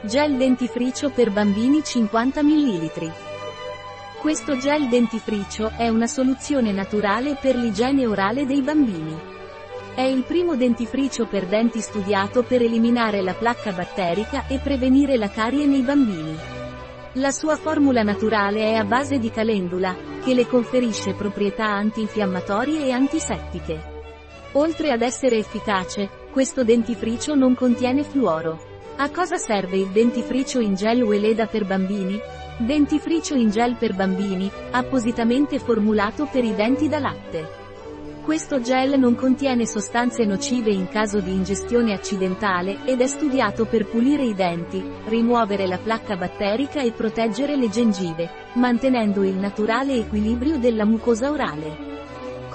Gel dentifricio per bambini 50 ml. Questo gel dentifricio è una soluzione naturale per l'igiene orale dei bambini. È il primo dentifricio per denti studiato per eliminare la placca batterica e prevenire la carie nei bambini. La sua formula naturale è a base di calendula, che le conferisce proprietà antinfiammatorie e antisettiche. Oltre ad essere efficace, questo dentifricio non contiene fluoro. A cosa serve il dentifricio in gel Weleda per bambini? Dentifricio in gel per bambini, appositamente formulato per i denti da latte. Questo gel non contiene sostanze nocive in caso di ingestione accidentale ed è studiato per pulire i denti, rimuovere la placca batterica e proteggere le gengive, mantenendo il naturale equilibrio della mucosa orale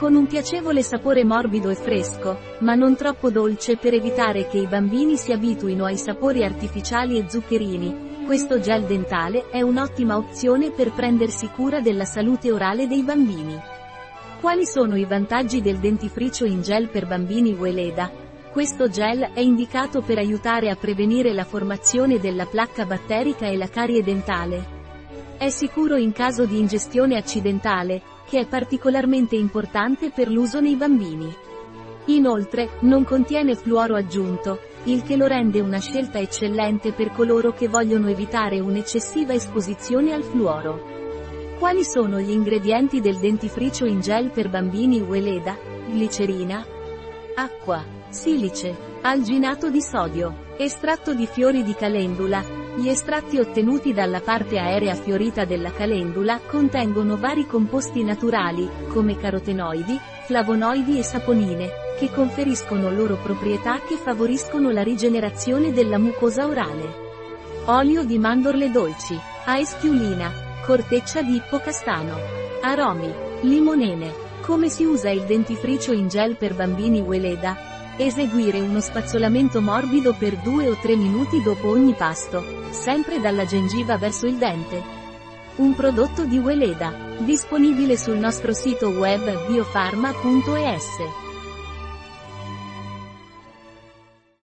con un piacevole sapore morbido e fresco, ma non troppo dolce per evitare che i bambini si abituino ai sapori artificiali e zuccherini. Questo gel dentale è un'ottima opzione per prendersi cura della salute orale dei bambini. Quali sono i vantaggi del dentifricio in gel per bambini Weleda? Questo gel è indicato per aiutare a prevenire la formazione della placca batterica e la carie dentale. È sicuro in caso di ingestione accidentale, che è particolarmente importante per l'uso nei bambini. Inoltre, non contiene fluoro aggiunto, il che lo rende una scelta eccellente per coloro che vogliono evitare un'eccessiva esposizione al fluoro. Quali sono gli ingredienti del dentifricio in gel per bambini Weleda? Glicerina, acqua, silice, alginato di sodio, estratto di fiori di calendula, gli estratti ottenuti dalla parte aerea fiorita della calendula contengono vari composti naturali, come carotenoidi, flavonoidi e saponine, che conferiscono loro proprietà che favoriscono la rigenerazione della mucosa orale. Olio di mandorle dolci, aeschiulina, corteccia di ippocastano, aromi, limonene. Come si usa il dentifricio in gel per bambini Weleda? Eseguire uno spazzolamento morbido per 2 o 3 minuti dopo ogni pasto, sempre dalla gengiva verso il dente. Un prodotto di Weleda, disponibile sul nostro sito web biofarma.es.